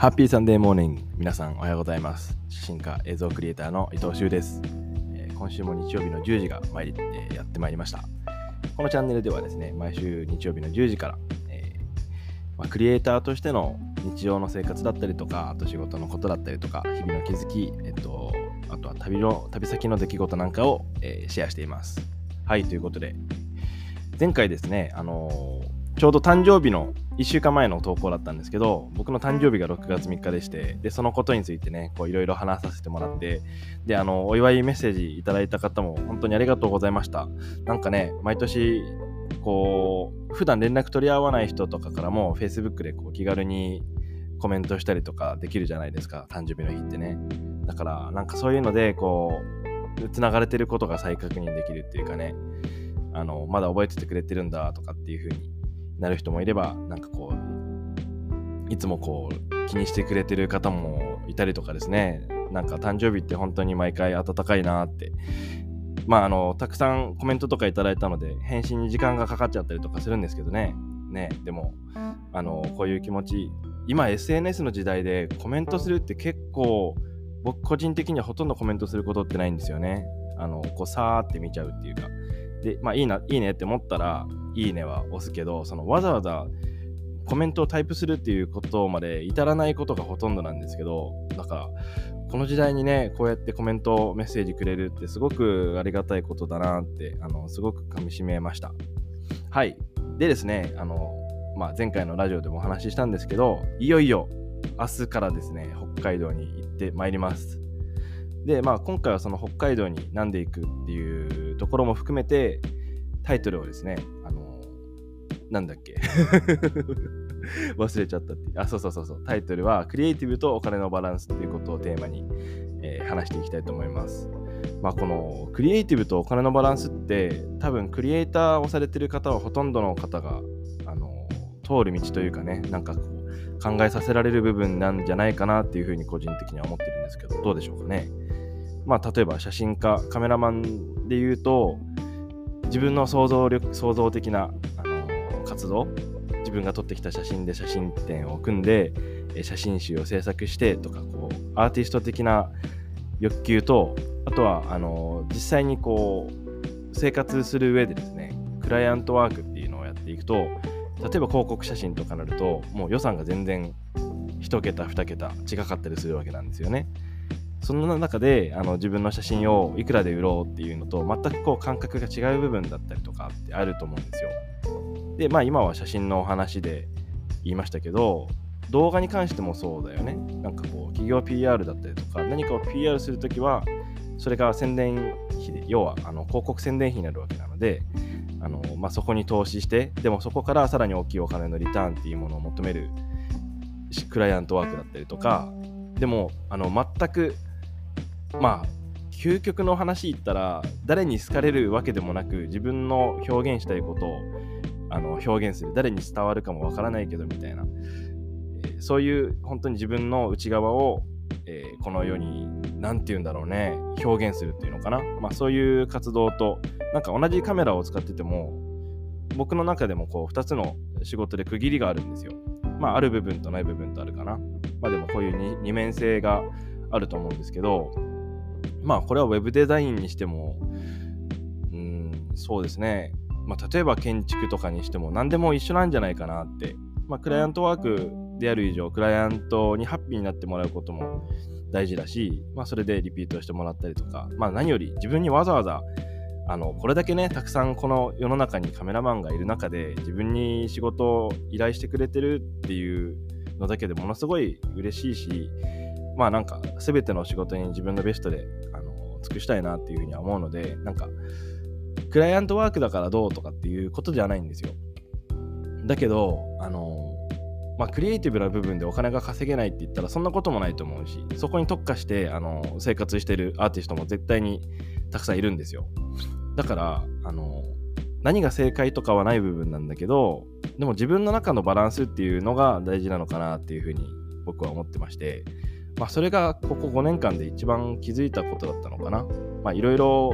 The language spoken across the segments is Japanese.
ハッピーサンデーモーニング皆さんおはようございます。写真家映像クリエイターの伊藤修です、え、今週も日曜日の10時が参り、え、やってまいりました。このチャンネルではですね毎週日曜日の10時から、え、ま、クリエイターとしての日常の生活だったりとかあと仕事のことだったりとか日々の気づき、えっと、あとは旅の旅先の出来事なんかを、えシェアしています。はいということで前回ですねあのちょうど誕生日の1週間前の投稿だったんですけど、僕の誕生日が6月3日でして、で、そのことについてね、こういろいろ話させてもらって、で、あの、お祝いメッセージいただいた方も本当にありがとうございました。なんかね、毎年、こう、普段連絡取り合わない人とかからも、Facebook でこう気軽にコメントしたりとかできるじゃないですか、誕生日の日ってね。だから、なんかそういうので、こう、つながれてることが再確認できるっていうかね、あの、まだ覚えててくれてるんだとかっていう風になる人もいれば、なんかこう、いつもこう、気にしてくれてる方もいたりとかですね、なんか誕生日って本当に毎回温かいなって、まああの、たくさんコメントとかいただいたので、返信に時間がかかっちゃったりとかするんですけどね、ね、でも、あの、こういう気持ち、今 SNS の時代でコメントするって結構、僕個人的にはほとんどコメントすることってないんですよね。あの、こう、さーって見ちゃうっていうか。で、まあいいな、いいねって思ったら、いいねは押すけど、そのわざわざコメントをタイプするっていうことまで至らないことがほとんどなんですけど、だから、この時代にね、こうやってコメント、メッセージくれるってすごくありがたいことだなって、あの、すごくかみしめました。はい。でですね、あの、まあ、前回のラジオでもお話ししたんですけど、いよいよ明日からですね、北海道に行ってまいります。で、まあ、今回はその北海道に何で行くっていうところも含めて、タイトルをですね、あの、なんだっけ？忘れちゃったってあ、そうそうそうそう。タイトルは、クリエイティブとお金のバランスっていうことをテーマに、えー、話していきたいと思います。まあ、このクリエイティブとお金のバランスって多分クリエイターをされてる方はほとんどの方があの通る道というかねなんかこう考えさせられる部分なんじゃないかなっていうふうに個人的には思ってるんですけどどうでしょうかね？まあ例えば写真家カメラマンで言うと自分の想像力創造的な、あの、活動自分が撮ってきた写真で写真展を組んで写真集を制作してとかこうアーティスト的な欲求とあとはあの、実際にこう生活する上でですねクライアントワークっていうのをやっていくと例えば広告写真とかなるともう予算が全然1桁2桁違かったりするわけなんですよね。そんな中であの自分の写真をいくらで売ろうっていうのと全くこう感覚が違う部分だったりとかってあると思うんですよ。でまあ今は写真のお話で言いましたけど動画に関してもそうだよね。なんかこう企業 PR だったりとか何かを PR するときはそれが宣伝費で要はあの広告宣伝費になるわけなのであの、まあ、そこに投資してでもそこからさらに大きいお金のリターンっていうものを求めるクライアントワークだったりとかでもあの全くまあ究極の話言ったら誰に好かれるわけでもなく自分の表現したいことをあの表現する誰に伝わるかもわからないけどみたいな、えー、そういう本当に自分の内側を、えー、この世に何て言うんだろうね表現するっていうのかな、まあ、そういう活動となんか同じカメラを使ってても僕の中でもこう2つの仕事で区切りがあるんですよ。まあ、ある部分とない部分とあるかな。まあ、でもこういう二面性があると思うんですけど、まあこれは Web デザインにしても、うん、そうですね。まあ、例えば建築とかにしても何でも一緒なんじゃないかなって。まあ、クライアントワークである以上、クライアントにハッピーになってもらうことも大事だし、まあ、それでリピートしてもらったりとか、まあ、何より自分にわざわざあのこれだけねたくさんこの世の中にカメラマンがいる中で自分に仕事を依頼してくれてるっていうのだけでものすごい嬉しいしまあなんか全ての仕事に自分のベストで尽くしたいなっていうふうには思うのでなんかクライアントワークだからどうとかっていうことじゃないんですよ。だけどあのまあ、クリエイティブな部分でお金が稼げないって言ったらそんなこともないと思うしそこに特化してあの生活してるアーティストも絶対にたくさんいるんですよ。だからあの何が正解とかはない部分なんだけどでも自分の中のバランスっていうのが大事なのかなっていうふうに僕は思ってましてまあ、それがここ5年間で一番気づいたことだったのかな。まあ、いろいろ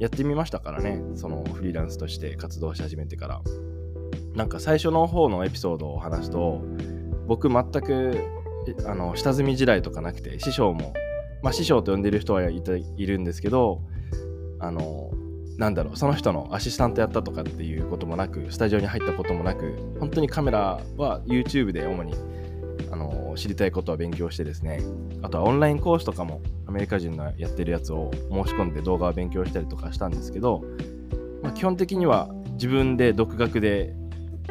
やってみましたからね、そのフリーランスとして活動し始めてから。なんか最初の方のエピソードを話すと、僕全くあの下積み時代とかなくて師匠も、まあ、師匠と呼んでる人はいたいるんですけどあのなんだろうその人のアシスタントやったとかっていうこともなくスタジオに入ったこともなく本当にカメラは YouTube で主にあの知りたいことは勉強してですね。あとはオンラインコースとかもアメリカ人のやってるやつを申し込んで動画を勉強したりとかしたんですけど、まあ、基本的には自分で独学で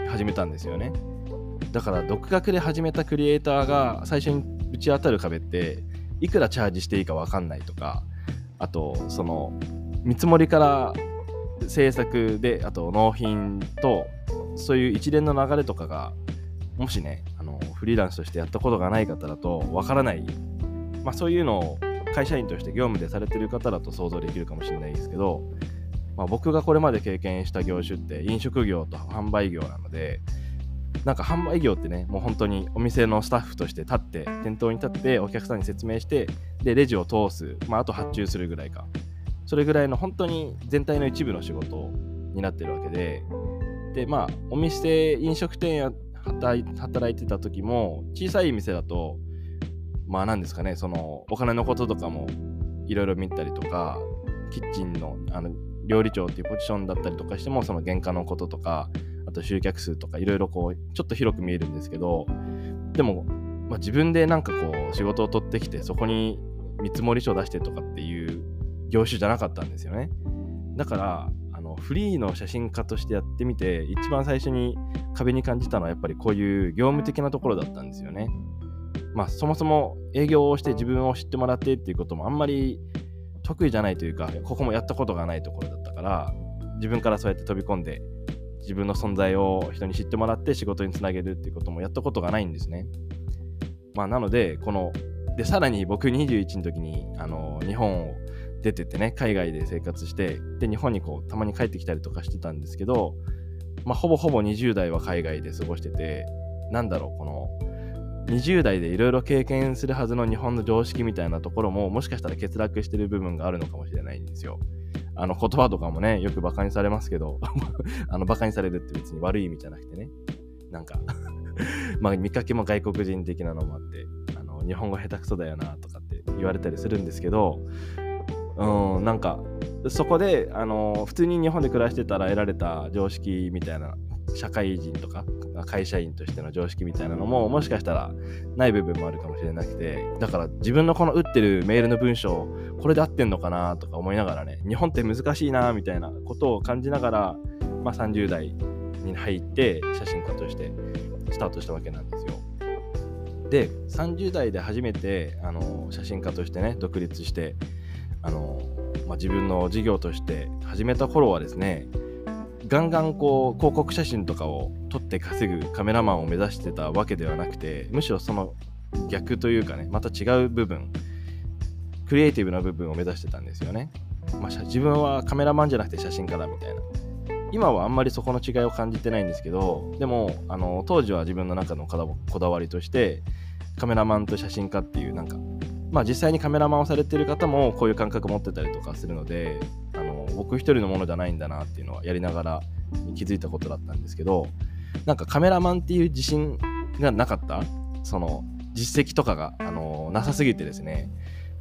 始めたんですよね。だから独学で始めたクリエイターが最初にぶち当たる壁っていくらチャージしていいか分かんないとかあとその見積もりから制作であと納品とそういう一連の流れとかがもしねのフリーランスとしてやったことがない方だとわからない、まあ、そういうのを会社員として業務でされてる方だと想像できるかもしれないですけど、まあ、僕がこれまで経験した業種って飲食業と販売業なのでなんか販売業ってねもう本当にお店のスタッフとして立って店頭に立ってお客さんに説明してでレジを通す、まあ、あと発注するぐらいか。それぐらいの本当に全体の一部の仕事になってるわけで、で、まあ、お店、飲食店や働いてた時も、小さい店だと、まあ何ですかね、そのお金のこととかもいろいろ見たりとか、キッチンのあの料理長っていうポジションだったりとかしても、その原価のこととか、あと集客数とかいろいろこう、ちょっと広く見えるんですけど、でも、まあ、自分でなんかこう仕事を取ってきて、そこに見積書を出してとかっていう業種じゃなかったんですよね。だからフリーの写真家としてやってみて一番最初に壁に感じたのはやっぱりこういう業務的なところだったんですよね。まあそもそも営業をして自分を知ってもらってっていうこともあんまり得意じゃないというかここもやったことがないところだったから自分からそうやって飛び込んで自分の存在を人に知ってもらって仕事につなげるっていうこともやったことがないんですね。まあなのでこのでさらに僕21の時にあの日本を出ててね海外で生活してで日本にこうたまに帰ってきたりとかしてたんですけど、まあ、ほぼほぼ20代は海外で過ごしててなんだろうこの20代でいろいろ経験するはずの日本の常識みたいなところももしかしたら欠落してる部分があるのかもしれないんですよ。あの言葉とかもねよくバカにされますけど あのバカにされるって別に悪い意味じゃなくてねなんか まあ見かけも外国人的なのもあってあの日本語下手くそだよなとかって言われたりするんですけどうん、なんかそこで、あの普通に日本で暮らしてたら得られた常識みたいな社会人とか会社員としての常識みたいなのももしかしたらない部分もあるかもしれなくてだから自分のこの打ってるメールの文章これで合ってんのかなとか思いながらね日本って難しいなみたいなことを感じながら、まあ、30代に入って写真家としてスタートしたわけなんですよ。で30代で初めてあの写真家としてね独立してあの、まあ、自分の事業として始めた頃はですねガンガンこう広告写真とかを撮って稼ぐカメラマンを目指してたわけではなくてむしろその逆というかねまた違う部分クリエイティブな部分を目指してたんですよね、まあ、自分はカメラマンじゃなくて写真家だみたいな。今はあんまりそこの違いを感じてないんですけどでもあの当時は自分の中のこだわりとしてカメラマンと写真家っていうなんかまあ、実際にカメラマンをされてる方もこういう感覚持ってたりとかするのであの僕一人のものじゃないんだなっていうのはやりながら気づいたことだったんですけどなんかカメラマンっていう自信がなかった？その実績とかが、あのなさすぎてですね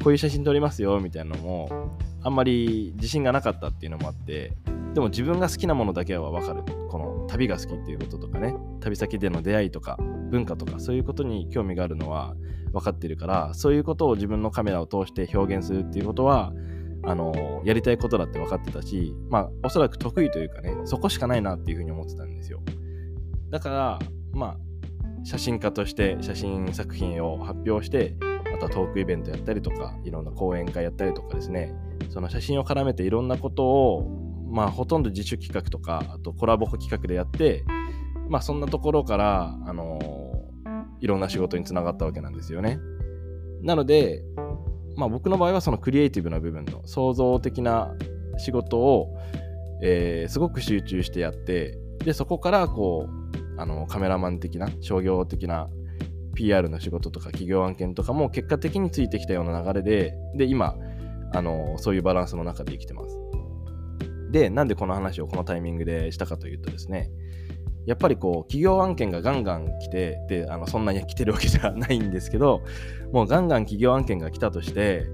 こういう写真撮りますよみたいなのもあんまり自信がなかったっていうのもあってでも自分が好きなものだけは分かる。この旅が好きっていうこととかね旅先での出会いとか文化とかそういうことに興味があるのは分かってるからそういうことを自分のカメラを通して表現するっていうことはあのやりたいことだって分かってたしまあおそらく得意というかねそこしかないなっていうふうに思ってたんですよ。だからまあ写真家として写真作品を発表してあとはトークイベントやったりとかいろんな講演会やったりとかですね。その写真を絡めていろんなことをまあほとんど自主企画とかあとコラボ企画でやってまあそんなところからあのいろんな仕事につながったわけなんですよね。なので、まあ、僕の場合はそのクリエイティブな部分の創造的な仕事を、えー、すごく集中してやってでそこからこうあのカメラマン的な商業的な PR の仕事とか企業案件とかも結果的についてきたような流れでで今あのそういうバランスの中で生きてます。でなんでこの話をこのタイミングでしたかというとですねやっぱりこう企業案件がガンガン来てであのそんなに来てるわけじゃないんですけどもうガンガン企業案件が来たとして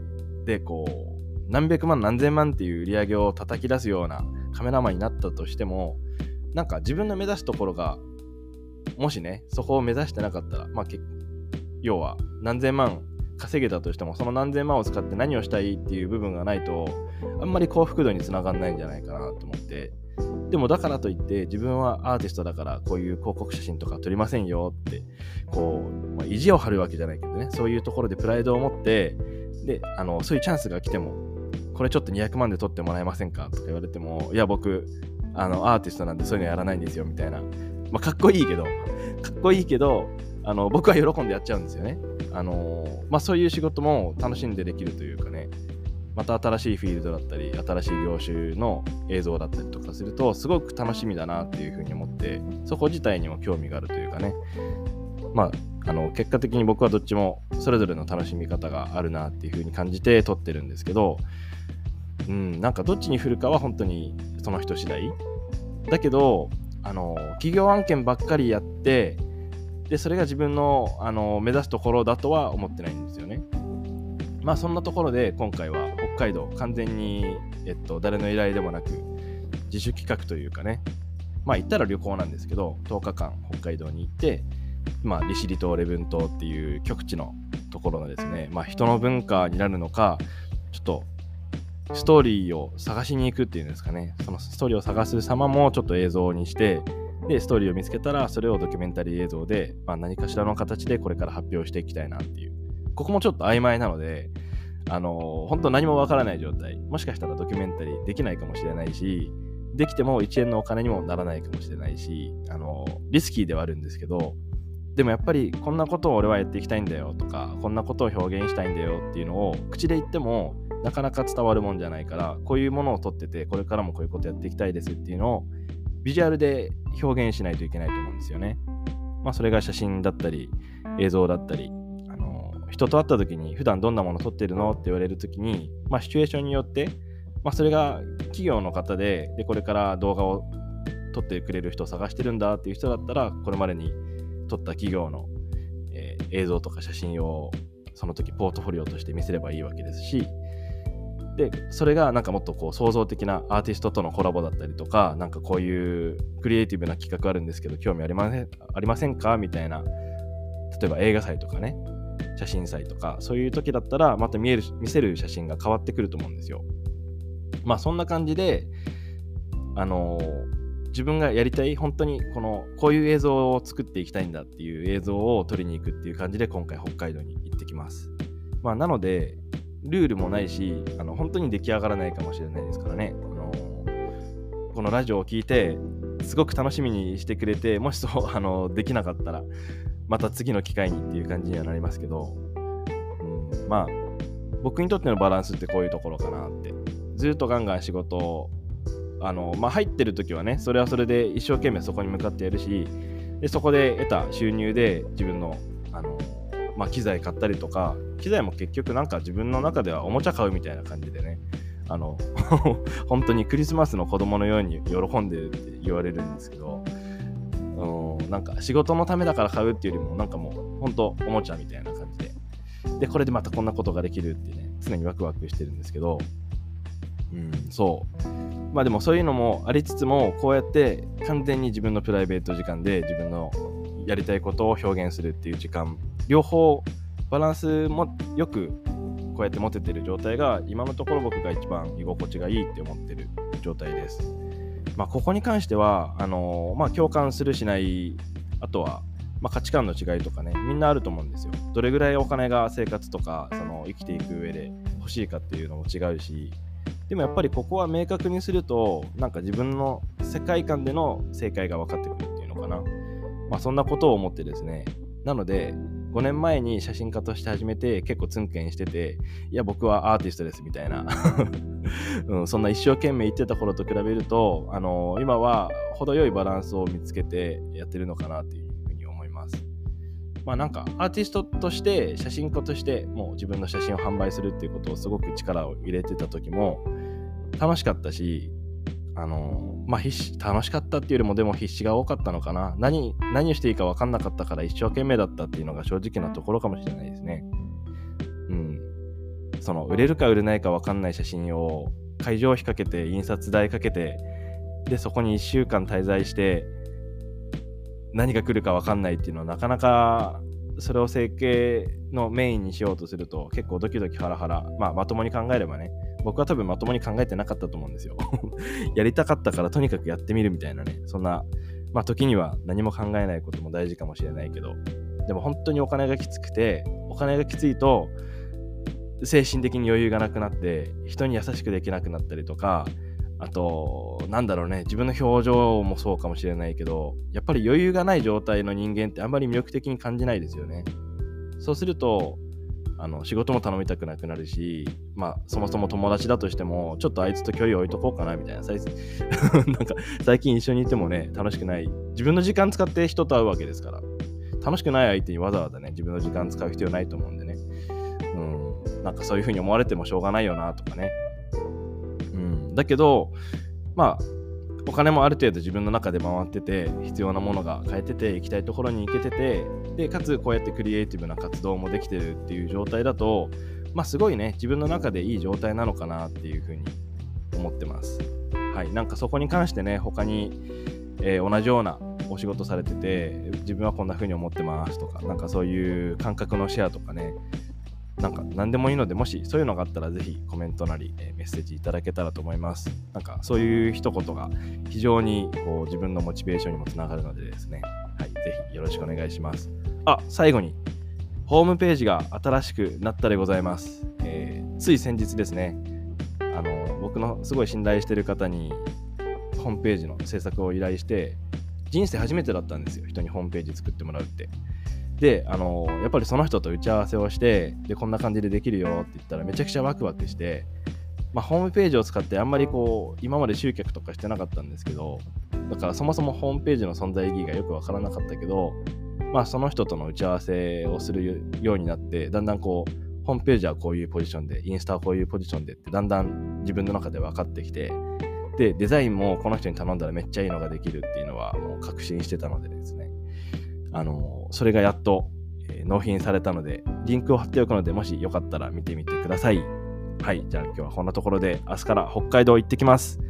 でこう何百万何千万っていう売り上げを叩き出すようなカメラマンになったとしてもなんか自分の目指すところがもしねそこを目指してなかったらまあ要は何千万稼げたとしてもその何千万を使って何をしたいっていう部分がないとあんまり幸福度につながんないんじゃないかなと思って。でもだからといって自分はアーティストだからこういう広告写真とか撮りませんよってこう、まあ、意地を張るわけじゃないけどね。そういうところでプライドを持ってであのそういうチャンスが来てもこれちょっと200万で撮ってもらえませんか？とか言われてもいや僕あのアーティストなんでそういうのやらないんですよみたいな、まあ、かっこいいけどかっこいいけどあの僕は喜んでやっちゃうんですよね。あのまあそういう仕事も楽しんでできるというかね。また新しいフィールドだったり新しい業種の映像だったりとかするとすごく楽しみだなっていうふうに思ってそこ自体にも興味があるというかね。まああの結果的に僕はどっちもそれぞれの楽しみ方があるなっていうふうに感じて撮ってるんですけどうんなんかどっちに振るかは本当にその人次第。だけどあの企業案件ばっかりやってでそれが自分のあの目指すところだとは思ってないんですよね。まあそんなところで今回は北海道完全に、えっと、誰の依頼でもなく自主企画というかね。まあ行ったら旅行なんですけど10日間北海道に行ってまあ利尻島礼文島っていう極地のところのですねまあ人の文化になるのかちょっとストーリーを探しに行くっていうんですかね。そのストーリーを探す様もちょっと映像にしてでストーリーを見つけたらそれをドキュメンタリー映像で、まあ、何かしらの形でこれから発表していきたいなっていう。ここもちょっと曖昧なのであの本当何もわからない状態もしかしたらドキュメンタリーできないかもしれないしできても1円のお金にもならないかもしれないしあのリスキーではあるんですけどでもやっぱりこんなことを俺はやっていきたいんだよとかこんなことを表現したいんだよっていうのを口で言ってもなかなか伝わるもんじゃないからこういうものを撮っててこれからもこういうことやっていきたいですっていうのをビジュアルで表現しないといけないと思うんですよね。まあそれが写真だったり映像だったり人と会った時に普段どんなもの撮ってるのって言われる時に、まあ、シチュエーションによって、まあ、それが企業の方ででこれから動画を撮ってくれる人を探してるんだっていう人だったらこれまでに撮った企業の、えー、映像とか写真をその時ポートフォリオとして見せればいいわけですしでそれがなんかもっとこう創造的なアーティストとのコラボだったりとかなんかこういうクリエイティブな企画あるんですけど興味ありませんありませんか？みたいな例えば映画祭とかね写真祭とか、そういう時だったら、また見える見せる写真が変わってくると思うんですよ。まあ、そんな感じで、あの、自分がやりたい、本当にこの、こういう映像を作っていきたいんだっていう映像を撮りに行くっていう感じで、今回北海道に行ってきます。まあ、なので、ルールもないし、あの本当に出来上がらないかもしれないですからね。あの、このラジオを聞いて、すごく楽しみにしてくれて、もしそう、あのできなかったら、また次の機会にっていう感じにはなりますけど、うん、まあ僕にとってのバランスってこういうところかなって。ずっとガンガン仕事をあの、まあ、入ってる時はねそれはそれで一生懸命そこに向かってやるしでそこで得た収入で自分のあの、まあ、機材買ったりとか機材も結局なんか自分の中ではおもちゃ買うみたいな感じでねあの 本当にクリスマスの子供のように喜んでるって言われるんですけどなんか仕事のためだから買うっていうよりも、なんかもう、ほんとおもちゃみたいな感じで。で、これでまたこんなことができるってね、常にワクワクしてるんですけど、うん、そう。まあでもそういうのもありつつも、こうやって完全に自分のプライベート時間で自分のやりたいことを表現するっていう時間、両方バランスもよくこうやって持ててる状態が今のところ僕が一番居心地がいいって思ってる状態です。まあ、ここに関してはあのー、まあ、共感するしないあとは、まあ、価値観の違いとかねみんなあると思うんですよ。どれぐらいお金が生活とかその生きていく上で欲しいかっていうのも違うしでもやっぱりここは明確にするとなんか自分の世界観での正解が分かってくるっていうのかな。まあそんなことを思ってですね。なので5年前に写真家として始めて結構ツンケンしてていや僕はアーティストですみたいな、うん、そんな一生懸命言ってた頃と比べると、あのー、今は程よいバランスを見つけてやってるのかなっていうふうに思います。まあなんかアーティストとして写真家としてもう自分の写真を販売するっていうことをすごく力を入れてた時も楽しかったしあのまあ必死楽しかったっていうよりもでも必死が多かったのかな。何何をしていいか分かんなかったから一生懸命だったっていうのが正直なところかもしれないですね。うん。その売れるか売れないか分かんない写真を会場費かけて印刷代かけてでそこに1週間滞在して何が来るか分かんないっていうのはなかなかそれを整形のメインにしようとすると結構ドキドキハラハラ、まあ、まともに考えればね僕は多分まともに考えてなかったと思うんですよ。やりたかったからとにかくやってみるみたいなね。そんなまあ時には何も考えないことも大事かもしれないけど。でも本当にお金がきつくてお金がきついと精神的に余裕がなくなって人に優しくできなくなったりとかあとなんだろうね。自分の表情もそうかもしれないけどやっぱり余裕がない状態の人間ってあんまり魅力的に感じないですよね。そうするとあの仕事も頼みたくなくなるし、まあ、そもそも友達だとしても、ちょっとあいつと距離を置いとこうかなみたいな、なんか最近一緒にいてもね、楽しくない、自分の時間使って人と会うわけですから、楽しくない相手にわざわざね、自分の時間使う必要ないと思うんでね、うん、なんかそういう風に思われてもしょうがないよなとかね、うん、だけど、まあ、お金もある程度自分の中で回ってて必要なものが変えてて行きたいところに行けててでかつこうやってクリエイティブな活動もできてるっていう状態だとまあすごいね自分の中でいい状態なのかなっていうふうに思ってます。はいなんかそこに関してね他に、えー、同じようなお仕事されてて自分はこんな風に思ってますとかなんかそういう感覚のシェアとかねなんか何でもいいので、もしそういうのがあったらぜひコメントなり、えメッセージいただけたらと思います。なんかそういう一言が非常にこう自分のモチベーションにもつながるのでですね、はい、ぜひよろしくお願いします。あ、最後に、ホームページが新しくなったでございます。えー、つい先日ですね、あの僕のすごい信頼してる方にホームページの制作を依頼して、人生初めてだったんですよ、人にホームページ作ってもらうって。で、あのやっぱりその人と打ち合わせをして、で、こんな感じでできるよって言ったらめちゃくちゃワクワクして、まあ、ホームページを使ってあんまりこう、今まで集客とかしてなかったんですけど、だからそもそもホームページの存在意義がよくわからなかったけど、まあ、その人との打ち合わせをするようになって、だんだんこう、ホームページはこういうポジションで、インスタはこういうポジションでって、だんだん自分の中で分かってきて、で、デザインもこの人に頼んだらめっちゃいいのができるっていうのはもう確信してたのでですね、あの、それがやっと、え、納品されたので、リンクを貼っておくので、もしよかったら見てみてください。はい、じゃあ今日はこんなところで、明日から北海道行ってきます。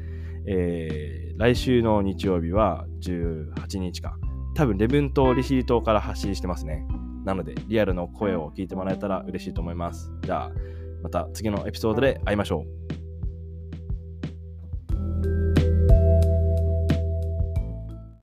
えー、来週の日曜日は18日か。多分、礼文島、利尻島から発信してますね。なので、リアルの声を聞いてもらえたら嬉しいと思います。じゃあ、また次のエピソードで会いましょう。